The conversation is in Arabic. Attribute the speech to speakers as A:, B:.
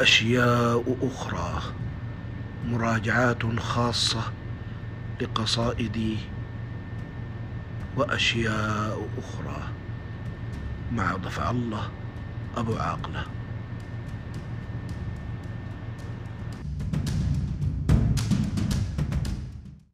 A: أشياء أخرى مراجعات خاصة لقصائدي وأشياء أخرى مع ضفع الله أبو عاقلة.